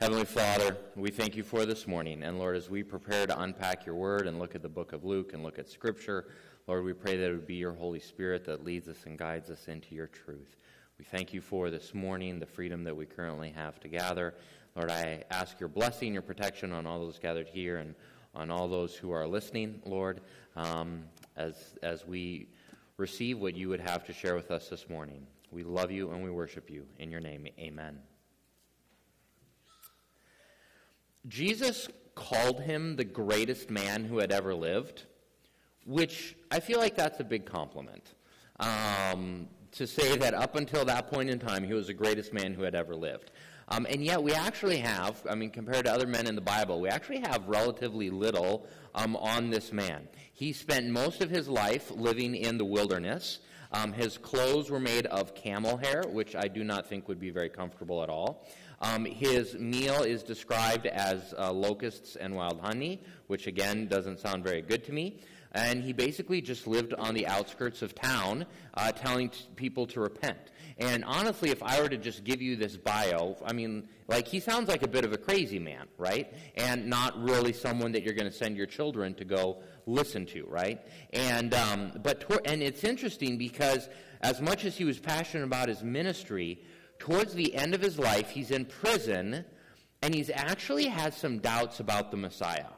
Heavenly Father, we thank you for this morning. And Lord, as we prepare to unpack your word and look at the book of Luke and look at Scripture, Lord, we pray that it would be your Holy Spirit that leads us and guides us into your truth. We thank you for this morning, the freedom that we currently have to gather. Lord, I ask your blessing, your protection on all those gathered here and on all those who are listening, Lord, um, as, as we receive what you would have to share with us this morning. We love you and we worship you. In your name, amen. Jesus called him the greatest man who had ever lived, which I feel like that's a big compliment. Um, to say that up until that point in time, he was the greatest man who had ever lived. Um, and yet, we actually have, I mean, compared to other men in the Bible, we actually have relatively little um, on this man. He spent most of his life living in the wilderness. Um, his clothes were made of camel hair, which I do not think would be very comfortable at all. Um, his meal is described as uh, locusts and wild honey, which again doesn't sound very good to me. And he basically just lived on the outskirts of town, uh, telling t- people to repent. And honestly, if I were to just give you this bio, I mean, like he sounds like a bit of a crazy man, right? And not really someone that you're going to send your children to go listen to, right? And um, but tor- and it's interesting because as much as he was passionate about his ministry, towards the end of his life, he's in prison, and he's actually has some doubts about the Messiah.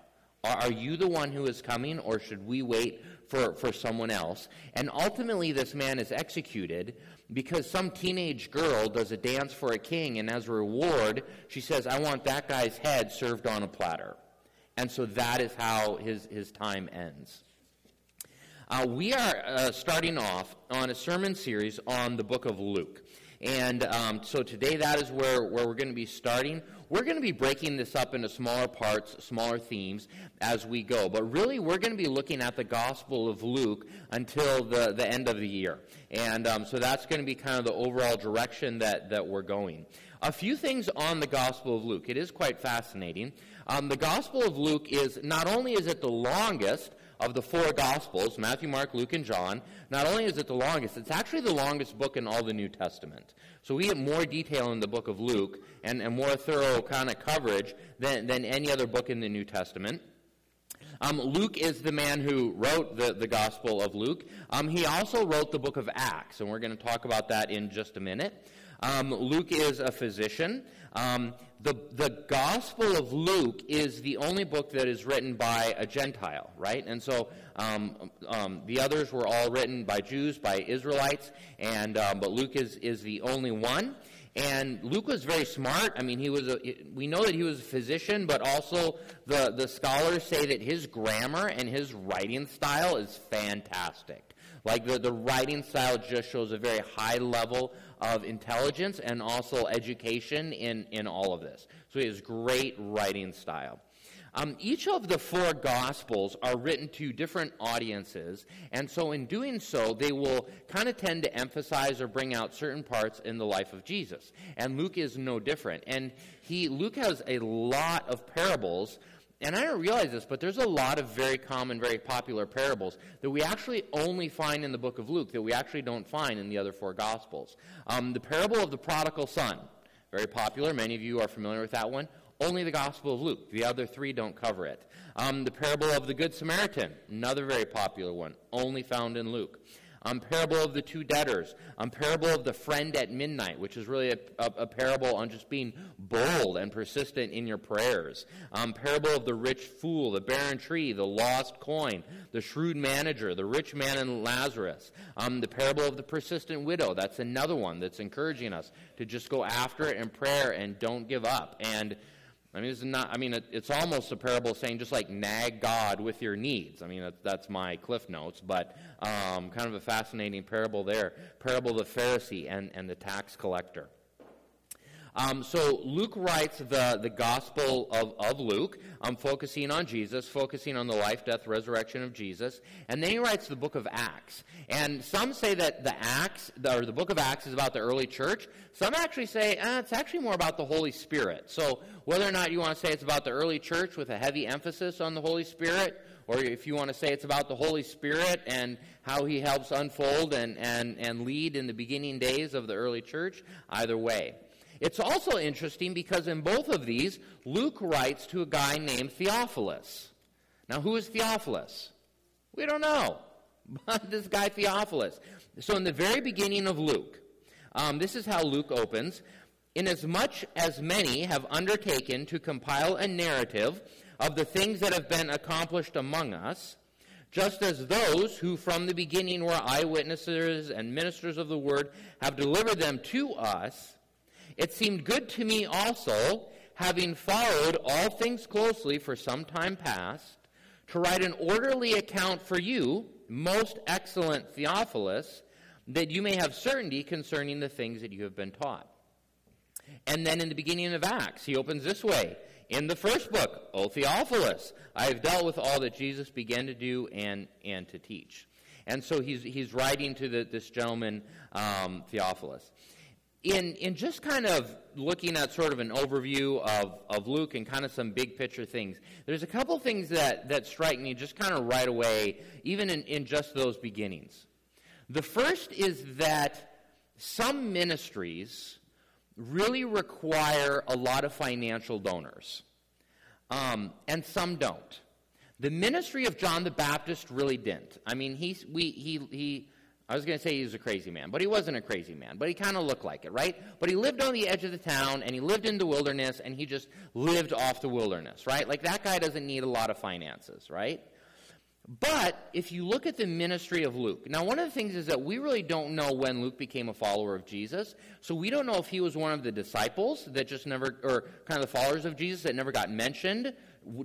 Are, are you the one who is coming, or should we wait for, for someone else? And ultimately, this man is executed because some teenage girl does a dance for a king, and as a reward, she says, I want that guy's head served on a platter. And so that is how his, his time ends. Uh, we are uh, starting off on a sermon series on the book of Luke. And um, so today that is where, where we're going to be starting. We're going to be breaking this up into smaller parts, smaller themes as we go. But really, we're going to be looking at the Gospel of Luke until the, the end of the year. And um, so that's going to be kind of the overall direction that, that we're going. A few things on the Gospel of Luke. It is quite fascinating. Um, the Gospel of Luke is not only is it the longest, of the four Gospels, Matthew, Mark, Luke, and John, not only is it the longest, it's actually the longest book in all the New Testament. So we get more detail in the book of Luke and, and more thorough kind of coverage than, than any other book in the New Testament. Um, Luke is the man who wrote the, the Gospel of Luke. Um, he also wrote the book of Acts, and we're going to talk about that in just a minute. Um, Luke is a physician. The, the Gospel of Luke is the only book that is written by a Gentile, right? And so um, um, the others were all written by Jews, by Israelites, and um, but Luke is, is the only one. And Luke was very smart. I mean, he was a, we know that he was a physician, but also the, the scholars say that his grammar and his writing style is fantastic. Like the, the writing style just shows a very high level of intelligence and also education in, in all of this. So he has great writing style. Um, each of the four Gospels are written to different audiences, and so in doing so, they will kind of tend to emphasize or bring out certain parts in the life of Jesus. And Luke is no different. And he, Luke has a lot of parables and I don't realize this, but there's a lot of very common, very popular parables that we actually only find in the book of Luke, that we actually don't find in the other four Gospels. Um, the parable of the prodigal son, very popular. Many of you are familiar with that one. Only the Gospel of Luke. The other three don't cover it. Um, the parable of the Good Samaritan, another very popular one, only found in Luke um, parable of the two debtors, um, parable of the friend at midnight, which is really a, a, a parable on just being bold and persistent in your prayers, um, parable of the rich fool, the barren tree, the lost coin, the shrewd manager, the rich man and Lazarus, um, the parable of the persistent widow. That's another one that's encouraging us to just go after it in prayer and don't give up. And I mean, it's not. I mean, it, it's almost a parable saying just like nag God with your needs. I mean, that, that's my cliff notes, but um, kind of a fascinating parable there. Parable of the Pharisee and, and the tax collector. Um, so Luke writes the, the Gospel of, of Luke, um, focusing on Jesus, focusing on the life, death, resurrection of Jesus. And then he writes the book of Acts. And some say that the Acts, or the book of Acts is about the early church. Some actually say eh, it's actually more about the Holy Spirit. So whether or not you want to say it's about the early church with a heavy emphasis on the Holy Spirit, or if you want to say it's about the Holy Spirit and how he helps unfold and, and, and lead in the beginning days of the early church, either way. It's also interesting because in both of these, Luke writes to a guy named Theophilus. Now, who is Theophilus? We don't know. But this guy Theophilus. So, in the very beginning of Luke, um, this is how Luke opens. Inasmuch as many have undertaken to compile a narrative of the things that have been accomplished among us, just as those who from the beginning were eyewitnesses and ministers of the word have delivered them to us, it seemed good to me also, having followed all things closely for some time past, to write an orderly account for you, most excellent Theophilus, that you may have certainty concerning the things that you have been taught. And then in the beginning of Acts, he opens this way. In the first book, O Theophilus, I have dealt with all that Jesus began to do and, and to teach. And so he's, he's writing to the, this gentleman, um, Theophilus in, in just kind of looking at sort of an overview of, of Luke and kind of some big picture things, there's a couple things that, that strike me just kind of right away, even in, in just those beginnings. The first is that some ministries really require a lot of financial donors, um, and some don't. The ministry of John the Baptist really didn't. I mean, he, we, he, he I was going to say he was a crazy man, but he wasn't a crazy man. But he kind of looked like it, right? But he lived on the edge of the town, and he lived in the wilderness, and he just lived off the wilderness, right? Like that guy doesn't need a lot of finances, right? But if you look at the ministry of Luke, now one of the things is that we really don't know when Luke became a follower of Jesus. So we don't know if he was one of the disciples that just never, or kind of the followers of Jesus that never got mentioned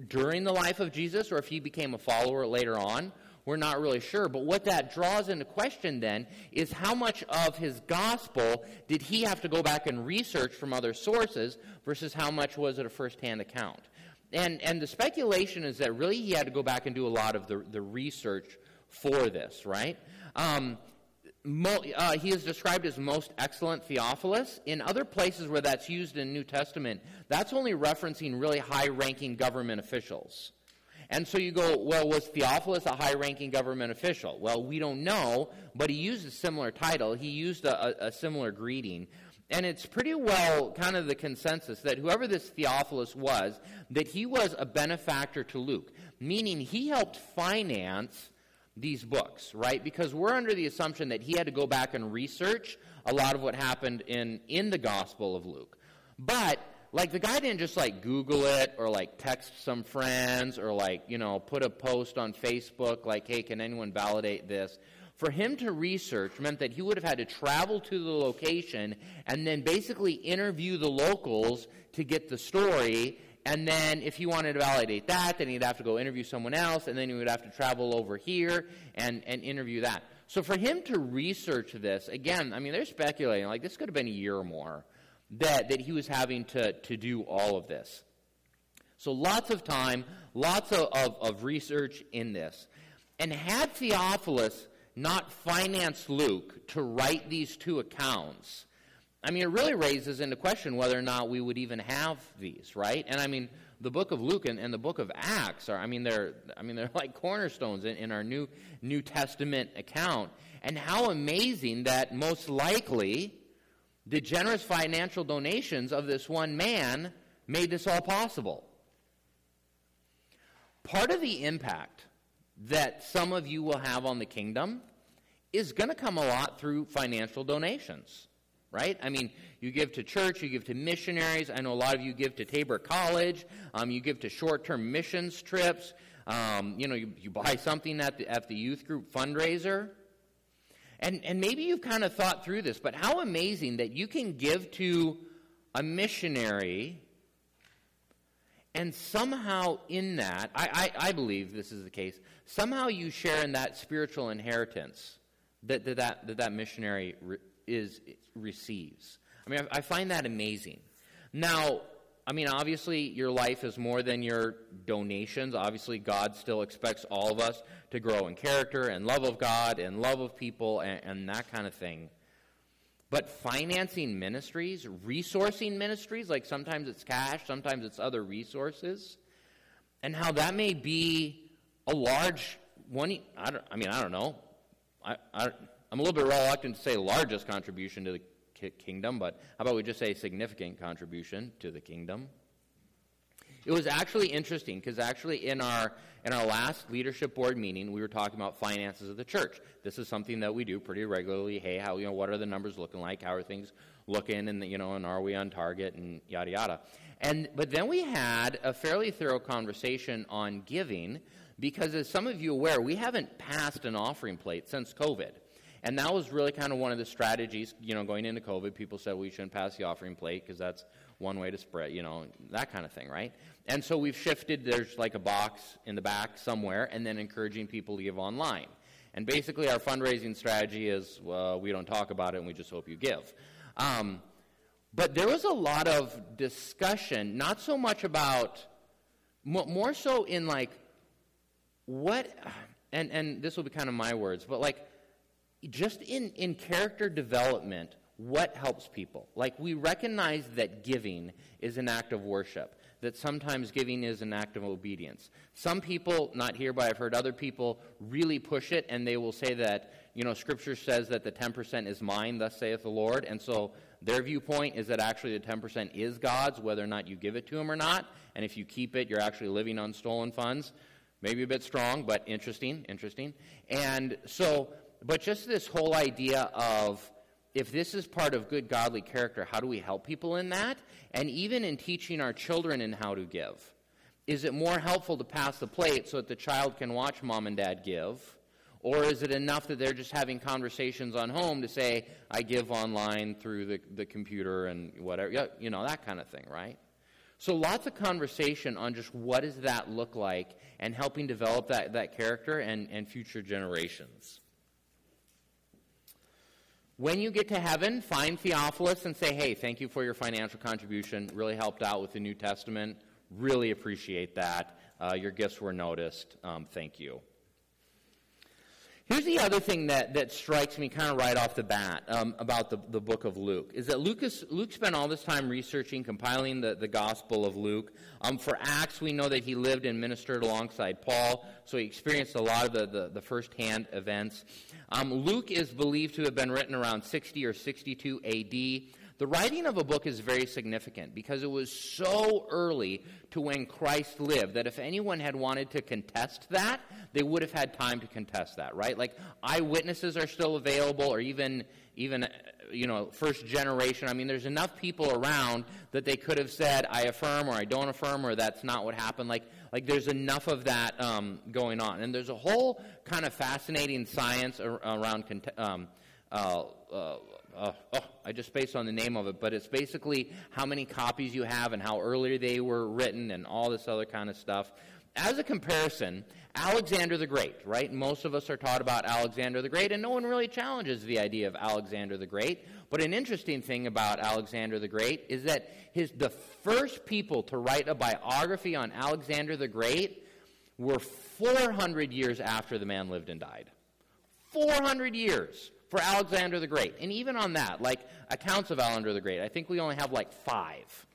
during the life of Jesus, or if he became a follower later on we're not really sure. But what that draws into question then is how much of his gospel did he have to go back and research from other sources versus how much was it a firsthand account? And, and the speculation is that really he had to go back and do a lot of the, the research for this, right? Um, Mo, uh, he is described as most excellent Theophilus. In other places where that's used in New Testament, that's only referencing really high ranking government officials. And so you go, well, was Theophilus a high ranking government official? Well, we don't know, but he used a similar title. He used a, a, a similar greeting. And it's pretty well kind of the consensus that whoever this Theophilus was, that he was a benefactor to Luke, meaning he helped finance these books, right? Because we're under the assumption that he had to go back and research a lot of what happened in, in the Gospel of Luke. But like the guy didn't just like Google it or like text some friends or like, you know, put a post on Facebook like, hey, can anyone validate this? For him to research meant that he would have had to travel to the location and then basically interview the locals to get the story. And then if he wanted to validate that, then he'd have to go interview someone else, and then he would have to travel over here and, and interview that. So for him to research this, again, I mean, they're speculating, like this could have been a year or more that, that he was having to, to do all of this. So lots of time, lots of, of, of research in this. And had Theophilus not financed Luke to write these two accounts, I mean, it really raises into question whether or not we would even have these, right? And I mean, the book of Luke and, and the book of Acts are, I mean, they're, I mean, they're like cornerstones in, in our New, New Testament account. And how amazing that most likely the generous financial donations of this one man made this all possible. Part of the impact that some of you will have on the kingdom is going to come a lot through financial donations, right? I mean, you give to church, you give to missionaries. I know a lot of you give to Tabor College. Um, you give to short-term missions trips. Um, you know, you, you buy something at the, at the youth group fundraiser. And, and maybe you've kind of thought through this, but how amazing that you can give to a missionary and somehow in that, I, I, I, believe this is the case, somehow you share in that spiritual inheritance that that, that, that, that missionary re, is, receives. I mean, I, I, find that amazing. Now, I mean, obviously, your life is more than your donations. Obviously, God still expects all of us to grow in character and love of God and love of people and, and that kind of thing. But financing ministries, resourcing ministries, like sometimes it's cash, sometimes it's other resources, and how that may be a large one. I, don't, I mean, I don't know. I, I, I'm a little bit reluctant to say largest contribution to the kingdom, but how about we just say significant contribution to the kingdom? It was actually interesting because actually in our in our last leadership board meeting, we were talking about finances of the church. This is something that we do pretty regularly. Hey, how you know what are the numbers looking like? How are things looking? And you know, and are we on target? And yada yada. And but then we had a fairly thorough conversation on giving because, as some of you aware, we haven't passed an offering plate since COVID. And that was really kind of one of the strategies, you know, going into COVID. People said we shouldn't pass the offering plate because that's one way to spread, you know, that kind of thing, right? And so we've shifted. There's like a box in the back somewhere, and then encouraging people to give online. And basically, our fundraising strategy is well, we don't talk about it, and we just hope you give. Um, but there was a lot of discussion, not so much about, more so in like, what, and, and this will be kind of my words, but like, just in, in character development, what helps people? Like, we recognize that giving is an act of worship, that sometimes giving is an act of obedience. Some people, not here, but I've heard other people really push it, and they will say that, you know, Scripture says that the 10% is mine, thus saith the Lord. And so their viewpoint is that actually the 10% is God's, whether or not you give it to Him or not. And if you keep it, you're actually living on stolen funds. Maybe a bit strong, but interesting, interesting. And so but just this whole idea of if this is part of good godly character, how do we help people in that? And even in teaching our children in how to give. Is it more helpful to pass the plate so that the child can watch mom and dad give? Or is it enough that they're just having conversations on home to say, I give online through the, the computer and whatever, you know, that kind of thing, right? So lots of conversation on just what does that look like and helping develop that, that character and, and future generations. When you get to heaven, find Theophilus and say, hey, thank you for your financial contribution. Really helped out with the New Testament. Really appreciate that. Uh, your gifts were noticed. Um, thank you. Here's the other thing that, that strikes me kind of right off the bat um, about the, the book of Luke is that Lucas, Luke spent all this time researching, compiling the, the Gospel of Luke. Um, for Acts, we know that he lived and ministered alongside Paul, so he experienced a lot of the, the, the first-hand events. Um, Luke is believed to have been written around 60 or 62 AD. The writing of a book is very significant because it was so early to when Christ lived that if anyone had wanted to contest that, they would have had time to contest that, right? Like eyewitnesses are still available, or even even you know first generation. I mean, there's enough people around that they could have said, "I affirm" or "I don't affirm" or "That's not what happened." Like like there's enough of that um, going on, and there's a whole kind of fascinating science around. Um, uh, uh, uh, oh, I just spaced on the name of it, but it's basically how many copies you have and how early they were written and all this other kind of stuff. As a comparison, Alexander the Great, right? Most of us are taught about Alexander the Great, and no one really challenges the idea of Alexander the Great. But an interesting thing about Alexander the Great is that his, the first people to write a biography on Alexander the Great were 400 years after the man lived and died. 400 years for Alexander the Great. And even on that, like accounts of Alexander the Great, I think we only have like five.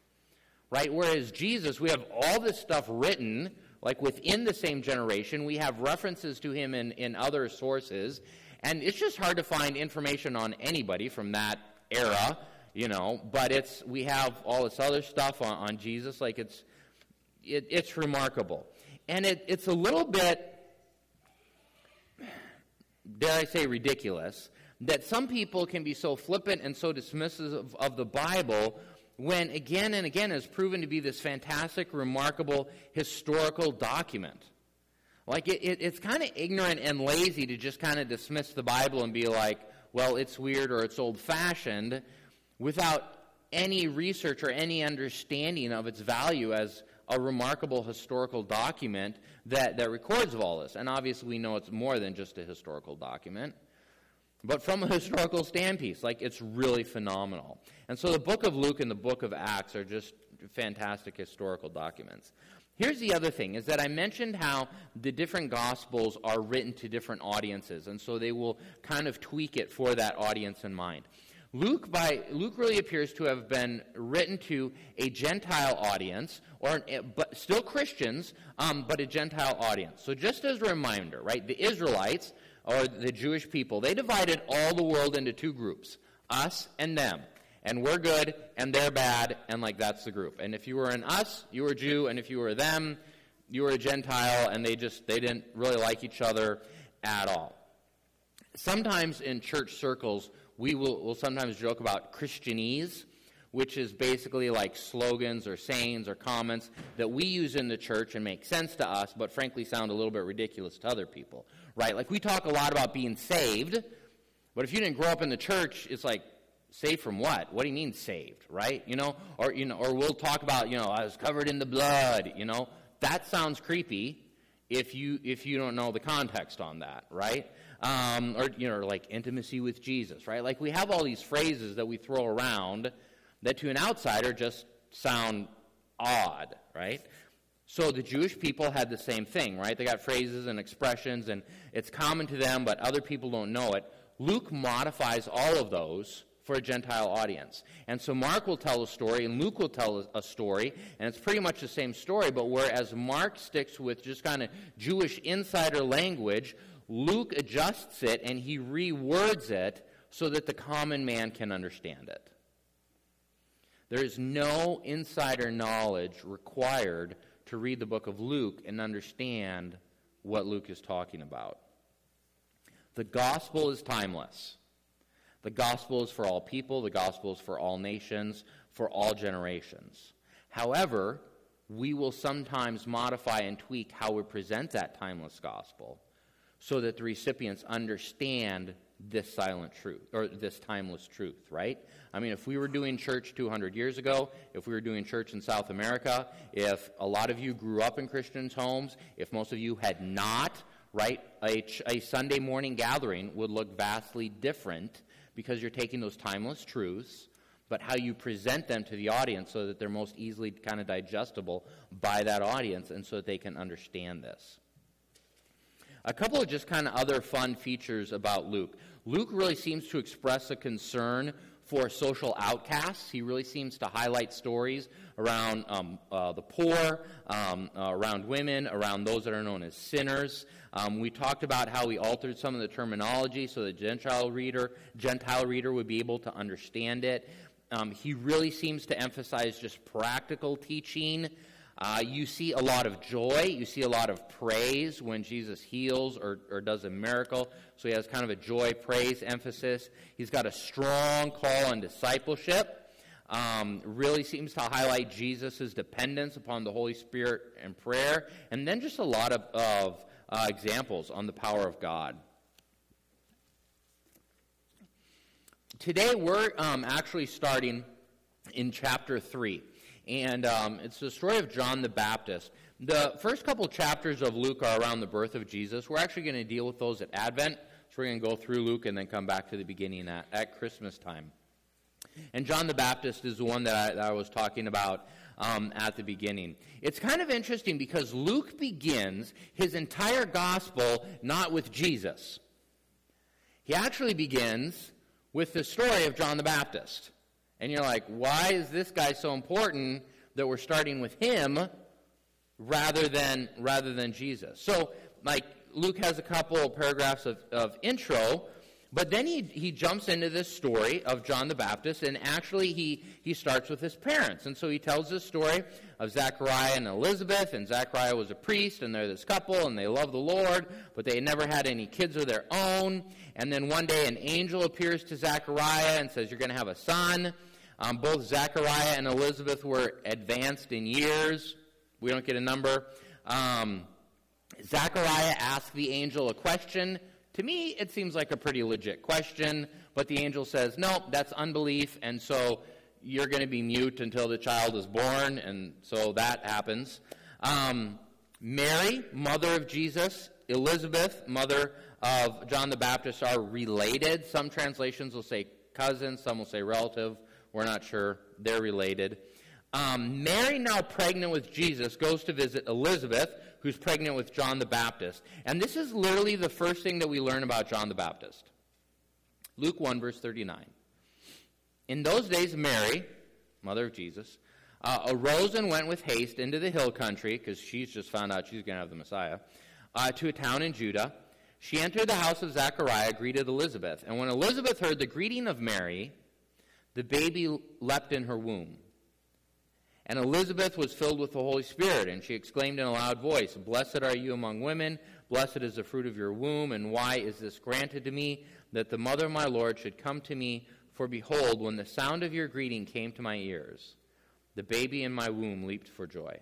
Right? Whereas Jesus, we have all this stuff written, like within the same generation. We have references to him in, in other sources. And it's just hard to find information on anybody from that era, you know. But it's we have all this other stuff on, on Jesus. Like it's it, it's remarkable. And it, it's a little bit dare I say, ridiculous that some people can be so flippant and so dismissive of, of the Bible when again and again has proven to be this fantastic, remarkable historical document. Like, it, it, it's kind of ignorant and lazy to just kind of dismiss the Bible and be like, well, it's weird or it's old fashioned without any research or any understanding of its value as a remarkable historical document that, that records all this. And obviously, we know it's more than just a historical document. But from a historical standpiece. Like, it's really phenomenal. And so the book of Luke and the book of Acts are just fantastic historical documents. Here's the other thing is that I mentioned how the different gospels are written to different audiences, and so they will kind of tweak it for that audience in mind. Luke, by, Luke really appears to have been written to a Gentile audience, or but still Christians, um, but a Gentile audience. So just as a reminder, right, the Israelites or the Jewish people, they divided all the world into two groups: us and them. And we're good, and they're bad, and like that's the group. And if you were an us, you were a Jew, and if you were them, you were a Gentile, and they just they didn't really like each other at all. Sometimes in church circles we will will sometimes joke about Christianese, which is basically like slogans or sayings or comments that we use in the church and make sense to us, but frankly sound a little bit ridiculous to other people, right? Like we talk a lot about being saved, but if you didn't grow up in the church, it's like saved from what? What do you mean saved, right? You know, or you know, or we'll talk about, you know, I was covered in the blood, you know. That sounds creepy if you if you don't know the context on that, right? um, or you know, like intimacy with Jesus, right? Like we have all these phrases that we throw around that to an outsider just sound odd, right? So the Jewish people had the same thing, right? They got phrases and expressions, and it's common to them, but other people don't know it. Luke modifies all of those for a Gentile audience. And so Mark will tell a story, and Luke will tell a story, and it's pretty much the same story, but whereas Mark sticks with just kind of Jewish insider language, Luke adjusts it and he rewords it so that the common man can understand it. There is no insider knowledge required to read the book of Luke and understand what Luke is talking about. The gospel is timeless. The gospel is for all people, the gospel is for all nations, for all generations. However, we will sometimes modify and tweak how we present that timeless gospel so that the recipients understand this silent truth or this timeless truth, right? I mean, if we were doing church 200 years ago, if we were doing church in South America, if a lot of you grew up in Christians' homes, if most of you had not, right, a, a Sunday morning gathering would look vastly different because you're taking those timeless truths, but how you present them to the audience so that they're most easily kind of digestible by that audience and so that they can understand this. A couple of just kind of other fun features about Luke. Luke really seems to express a concern for social outcasts. He really seems to highlight stories around um, uh, the poor, um, uh, around women, around those that are known as sinners. Um, we talked about how he altered some of the terminology so the Gentile reader, Gentile reader would be able to understand it. Um, he really seems to emphasize just practical teaching. Uh, you see a lot of joy. You see a lot of praise when Jesus heals or, or does a miracle. So he has kind of a joy, praise emphasis. He's got a strong call on discipleship. Um, really seems to highlight Jesus' dependence upon the Holy Spirit and prayer. And then just a lot of, of uh, examples on the power of God. Today we're um, actually starting in chapter 3 and um, it's the story of John the Baptist. The first couple chapters of Luke are around the birth of Jesus. We're actually going to deal with those at Advent. So we're going to go through Luke and then come back to the beginning at, at Christmas time. And John the Baptist is the one that I, that I was talking about um, at the beginning. It's kind of interesting because Luke begins his entire gospel not with Jesus. He actually begins with the story of John the Baptist. And you're like, why is this guy so important that we're starting with him rather than rather than Jesus? So, like Luke has a couple of paragraphs of, of intro, but then he, he jumps into this story of John the Baptist, and actually he, he starts with his parents. And so he tells this story of Zachariah and Elizabeth, and Zachariah was a priest, and they're this couple, and they love the Lord, but they never had any kids of their own. And then one day an angel appears to Zachariah and says, You're going to have a son. Um, both Zachariah and Elizabeth were advanced in years. We don't get a number. Um, Zachariah asked the angel a question. To me, it seems like a pretty legit question, but the angel says, no, that's unbelief, and so you're going to be mute until the child is born, and so that happens. Um, Mary, mother of Jesus, Elizabeth, mother of John the Baptist are related. Some translations will say cousin, some will say relative. We're not sure. They're related. Um, Mary, now pregnant with Jesus, goes to visit Elizabeth, who's pregnant with John the Baptist. And this is literally the first thing that we learn about John the Baptist. Luke 1, verse 39. In those days, Mary, mother of Jesus, uh, arose and went with haste into the hill country, because she's just found out she's going to have the Messiah, uh, to a town in Judah. She entered the house of Zechariah, greeted Elizabeth. And when Elizabeth heard the greeting of Mary, the baby leapt in her womb. And Elizabeth was filled with the Holy Spirit, and she exclaimed in a loud voice, Blessed are you among women, blessed is the fruit of your womb, and why is this granted to me, that the mother of my Lord should come to me? For behold, when the sound of your greeting came to my ears, the baby in my womb leaped for joy.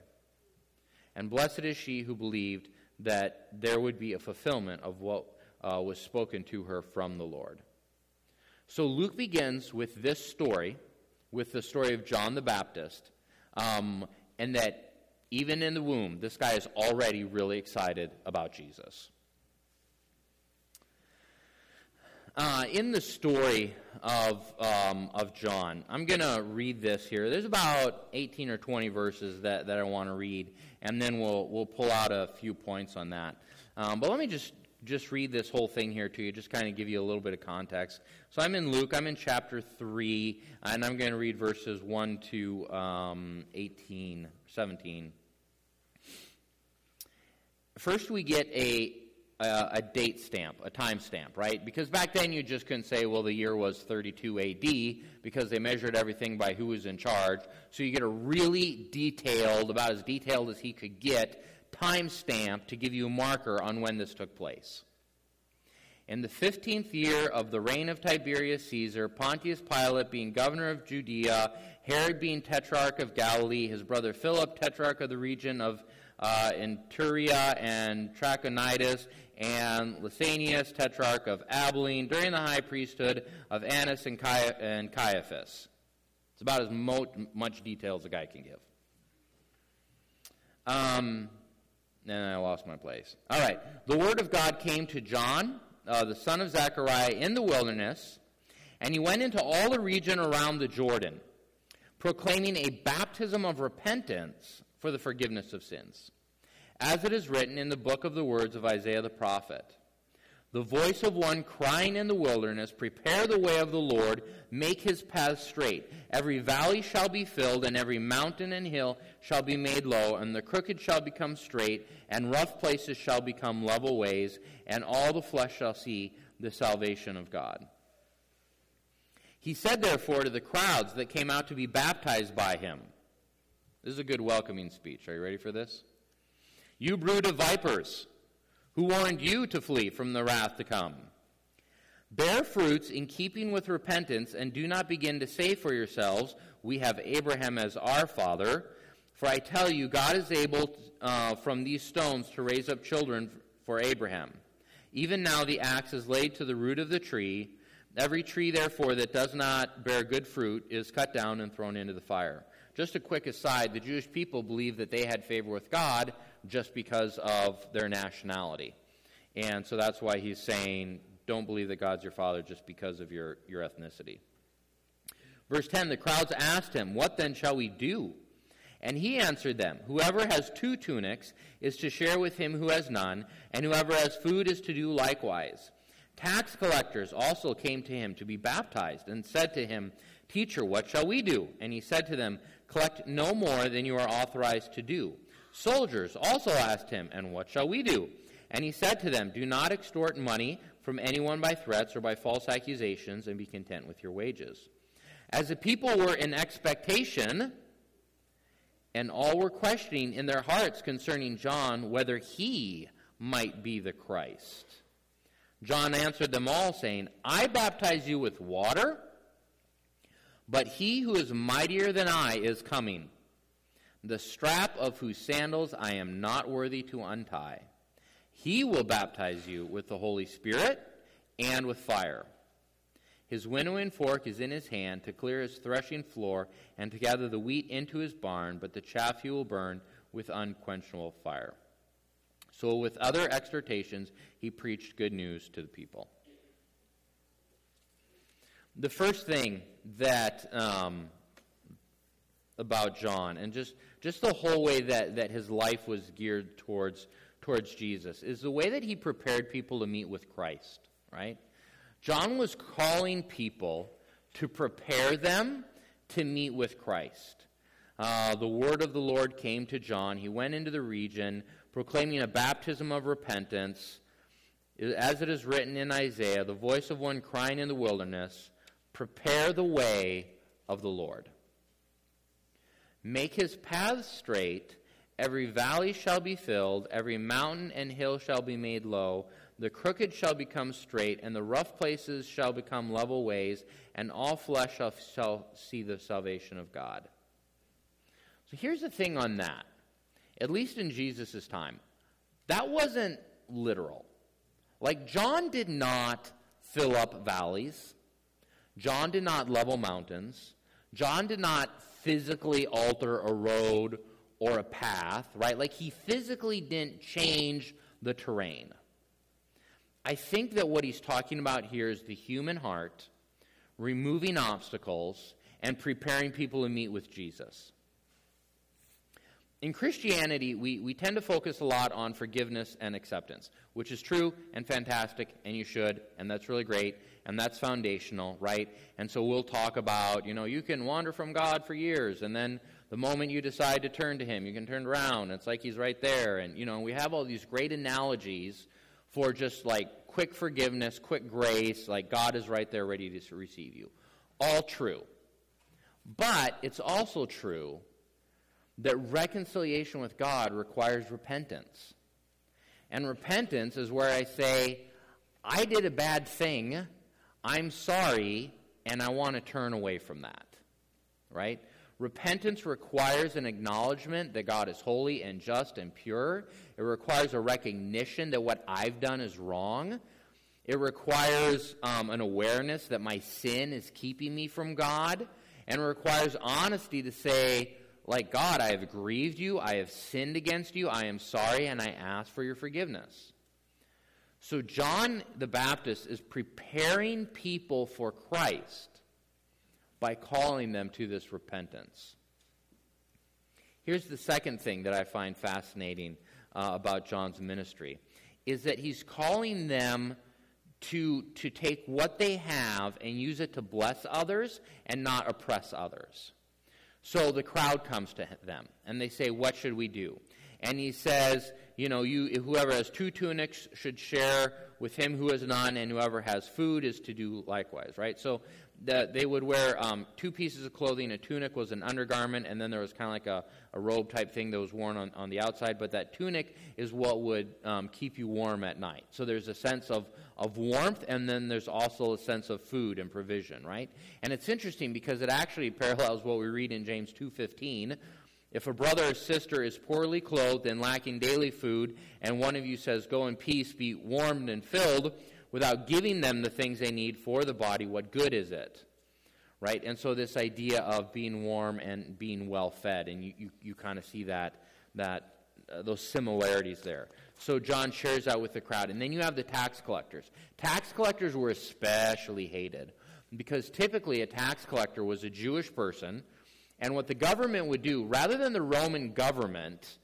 And blessed is she who believed that there would be a fulfillment of what uh, was spoken to her from the Lord. So Luke begins with this story, with the story of John the Baptist um, and that even in the womb, this guy is already really excited about Jesus. Uh, in the story of, um, of John, I'm going to read this here. There's about 18 or 20 verses that, that I want to read, and then we'll, we'll pull out a few points on that. Um, but let me just just read this whole thing here to you, just kind of give you a little bit of context. So I'm in Luke, I'm in chapter 3, and I'm going to read verses 1 to um, 18, 17. First, we get a, a, a date stamp, a time stamp, right? Because back then you just couldn't say, well, the year was 32 AD, because they measured everything by who was in charge. So you get a really detailed, about as detailed as he could get, timestamp to give you a marker on when this took place. In the fifteenth year of the reign of Tiberius Caesar, Pontius Pilate being governor of Judea, Herod being tetrarch of Galilee, his brother Philip, tetrarch of the region of uh, Iturea and Trachonitis, and Lysanias, tetrarch of Abilene, during the high priesthood of Annas and, Caiaphas. It's about as mo- much detail as a guy can give. Um, and I lost my place. All right. The word of God came to John, uh, the son of Zechariah, in the wilderness, and he went into all the region around the Jordan, proclaiming a baptism of repentance for the forgiveness of sins, as it is written in the book of the words of Isaiah the prophet the voice of one crying in the wilderness, Prepare the way of the Lord, make his path straight. Every valley shall be filled, and every mountain and hill shall be made low, and the crooked shall become straight, and rough places shall become level ways, and all the flesh shall see the salvation of God. He said, therefore, to the crowds that came out to be baptized by him, This is a good welcoming speech. Are you ready for this? You brood of vipers. Who warned you to flee from the wrath to come? Bear fruits in keeping with repentance, and do not begin to say for yourselves, We have Abraham as our father. For I tell you, God is able uh, from these stones to raise up children for Abraham. Even now the axe is laid to the root of the tree. Every tree, therefore, that does not bear good fruit is cut down and thrown into the fire. Just a quick aside the Jewish people believed that they had favor with God just because of their nationality. And so that's why he's saying, don't believe that God's your father just because of your, your ethnicity. Verse 10 The crowds asked him, What then shall we do? And he answered them, Whoever has two tunics is to share with him who has none, and whoever has food is to do likewise. Tax collectors also came to him to be baptized, and said to him, Teacher, what shall we do? And he said to them, Collect no more than you are authorized to do. Soldiers also asked him, And what shall we do? And he said to them, Do not extort money from anyone by threats or by false accusations, and be content with your wages. As the people were in expectation, and all were questioning in their hearts concerning John whether he might be the Christ. John answered them all, saying, I baptize you with water, but he who is mightier than I is coming the strap of whose sandals I am not worthy to untie. He will baptize you with the Holy Spirit and with fire. His winnowing fork is in his hand to clear his threshing floor and to gather the wheat into his barn, but the chaff he will burn with unquenchable fire. So, with other exhortations, he preached good news to the people. The first thing that um, about John, and just, just the whole way that, that his life was geared towards, towards Jesus, is the way that he prepared people to meet with Christ, right? John was calling people to prepare them to meet with Christ. Uh, the word of the Lord came to John. He went into the region proclaiming a baptism of repentance, as it is written in Isaiah, the voice of one crying in the wilderness, Prepare the way of the Lord. Make his paths straight. Every valley shall be filled, every mountain and hill shall be made low. The crooked shall become straight, and the rough places shall become level ways, and all flesh shall, shall see the salvation of God. So here's the thing on that. At least in Jesus' time, that wasn't literal. Like, John did not fill up valleys, John did not level mountains, John did not physically alter a road or a path, right? Like, he physically didn't change the terrain. I think that what he's talking about here is the human heart, removing obstacles, and preparing people to meet with Jesus. In Christianity, we, we tend to focus a lot on forgiveness and acceptance, which is true and fantastic, and you should, and that's really great, and that's foundational, right? And so we'll talk about, you know, you can wander from God for years, and then the moment you decide to turn to Him, you can turn around. It's like He's right there. And, you know, we have all these great analogies for just like quick forgiveness, quick grace, like God is right there ready to receive you. All true. But it's also true that reconciliation with God requires repentance. And repentance is where I say, I did a bad thing, I'm sorry, and I want to turn away from that. Right? Repentance requires an acknowledgement that God is holy and just and pure. It requires a recognition that what I've done is wrong. It requires um, an awareness that my sin is keeping me from God. And it requires honesty to say, like, God, I have grieved you, I have sinned against you, I am sorry, and I ask for your forgiveness. So, John the Baptist is preparing people for Christ by calling them to this repentance. Here's the second thing that I find fascinating uh, about John's ministry is that he's calling them to, to take what they have and use it to bless others and not oppress others. So the crowd comes to them and they say, What should we do? And he says, You know, you, whoever has two tunics should share with him who has none, and whoever has food is to do likewise, right? So that they would wear um, two pieces of clothing. A tunic was an undergarment, and then there was kind of like a, a robe type thing that was worn on, on the outside. But that tunic is what would um, keep you warm at night. So there's a sense of, of warmth, and then there's also a sense of food and provision, right? And it's interesting because it actually parallels what we read in James 2.15. If a brother or sister is poorly clothed and lacking daily food, and one of you says, Go in peace, be warmed and filled, without giving them the things they need for the body, what good is it? Right? And so this idea of being warm and being well fed, and you, you, you kind of see that, that uh, those similarities there. So John shares that with the crowd. And then you have the tax collectors. Tax collectors were especially hated because typically a tax collector was a Jewish person. And what the government would do, rather than the Roman government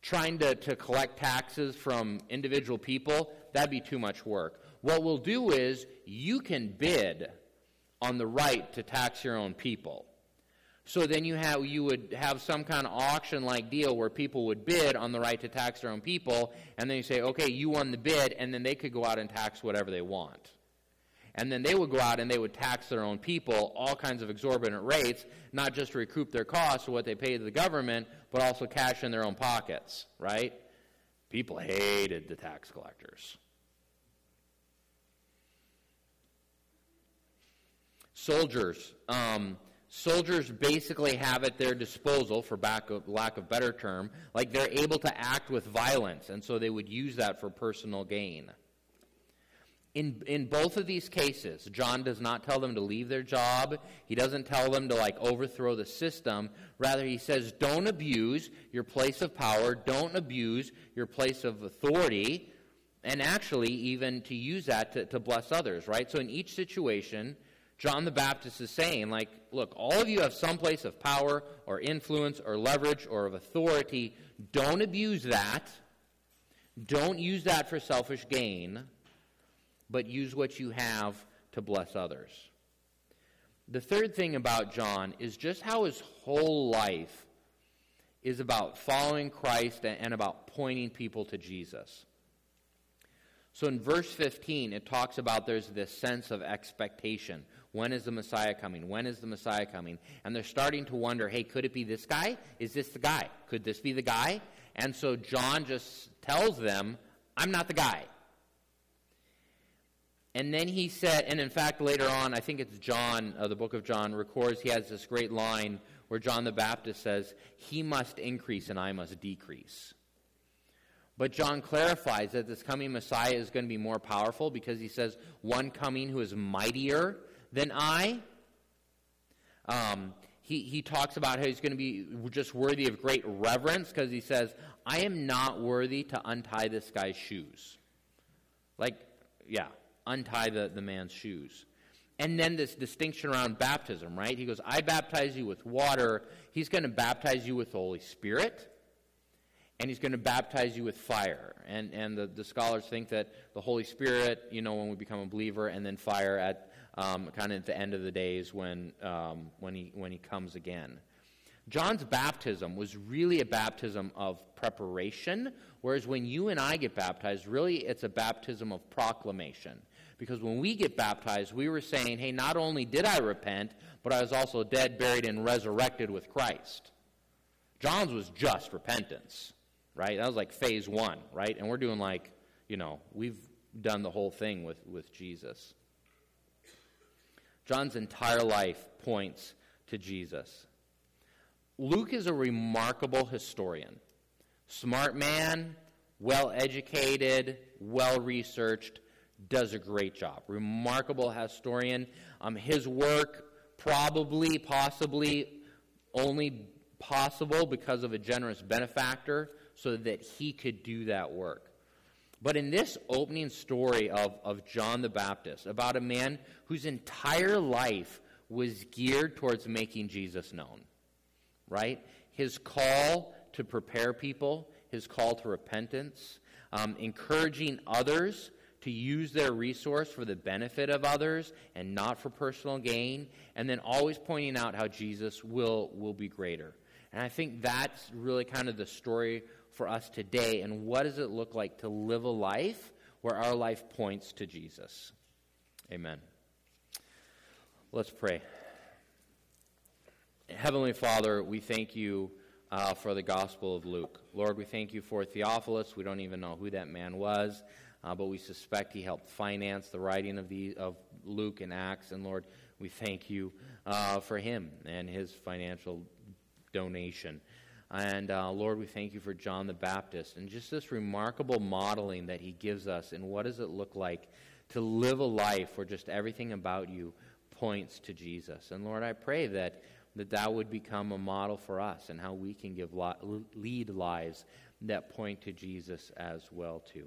trying to, to collect taxes from individual people, that'd be too much work. What we'll do is you can bid on the right to tax your own people. So then you have you would have some kind of auction like deal where people would bid on the right to tax their own people, and then you say, okay, you won the bid, and then they could go out and tax whatever they want. And then they would go out and they would tax their own people all kinds of exorbitant rates, not just to recoup their costs of what they paid to the government, but also cash in their own pockets, right? People hated the tax collectors. soldiers. Um, soldiers basically have at their disposal, for of, lack of better term, like they're able to act with violence, and so they would use that for personal gain. In, in both of these cases, John does not tell them to leave their job. He doesn't tell them to like overthrow the system. Rather, he says, don't abuse your place of power, don't abuse your place of authority, and actually even to use that to, to bless others, right? So in each situation, John the Baptist is saying, like, look, all of you have some place of power or influence or leverage or of authority. Don't abuse that. Don't use that for selfish gain but use what you have to bless others. The third thing about John is just how his whole life is about following Christ and about pointing people to Jesus. So in verse 15, it talks about there's this sense of expectation. When is the Messiah coming? When is the Messiah coming? And they're starting to wonder hey, could it be this guy? Is this the guy? Could this be the guy? And so John just tells them, I'm not the guy. And then he said, and in fact, later on, I think it's John, uh, the book of John, records he has this great line where John the Baptist says, He must increase and I must decrease. But John clarifies that this coming Messiah is going to be more powerful because he says, One coming who is mightier than I. Um, he, he talks about how he's going to be just worthy of great reverence because he says, I am not worthy to untie this guy's shoes. Like, yeah, untie the, the man's shoes. And then this distinction around baptism, right? He goes, I baptize you with water. He's going to baptize you with the Holy Spirit. And he's going to baptize you with fire. And, and the, the scholars think that the Holy Spirit, you know, when we become a believer, and then fire at um, kind of at the end of the days when, um, when, he, when he comes again. John's baptism was really a baptism of preparation, whereas when you and I get baptized, really it's a baptism of proclamation. Because when we get baptized, we were saying, hey, not only did I repent, but I was also dead, buried, and resurrected with Christ. John's was just repentance, right? That was like phase one, right? And we're doing like, you know, we've done the whole thing with, with Jesus. John's entire life points to Jesus. Luke is a remarkable historian. Smart man, well educated, well researched, does a great job. Remarkable historian. Um, his work probably, possibly, only possible because of a generous benefactor so that he could do that work. But in this opening story of, of John the Baptist, about a man whose entire life was geared towards making Jesus known, right? His call to prepare people, his call to repentance, um, encouraging others to use their resource for the benefit of others and not for personal gain, and then always pointing out how Jesus will, will be greater. And I think that's really kind of the story for us today. And what does it look like to live a life where our life points to Jesus? Amen. Let's pray. Heavenly Father, we thank you uh, for the Gospel of Luke. Lord, we thank you for Theophilus. We don't even know who that man was uh, but we suspect he helped finance the writing of, the, of Luke and Acts. And Lord, we thank you uh, for him and his financial donation. And uh, Lord, we thank you for John the Baptist and just this remarkable modeling that he gives us. And what does it look like to live a life where just everything about you points to Jesus? And Lord, I pray that that, that would become a model for us and how we can give li- lead lives that point to Jesus as well too.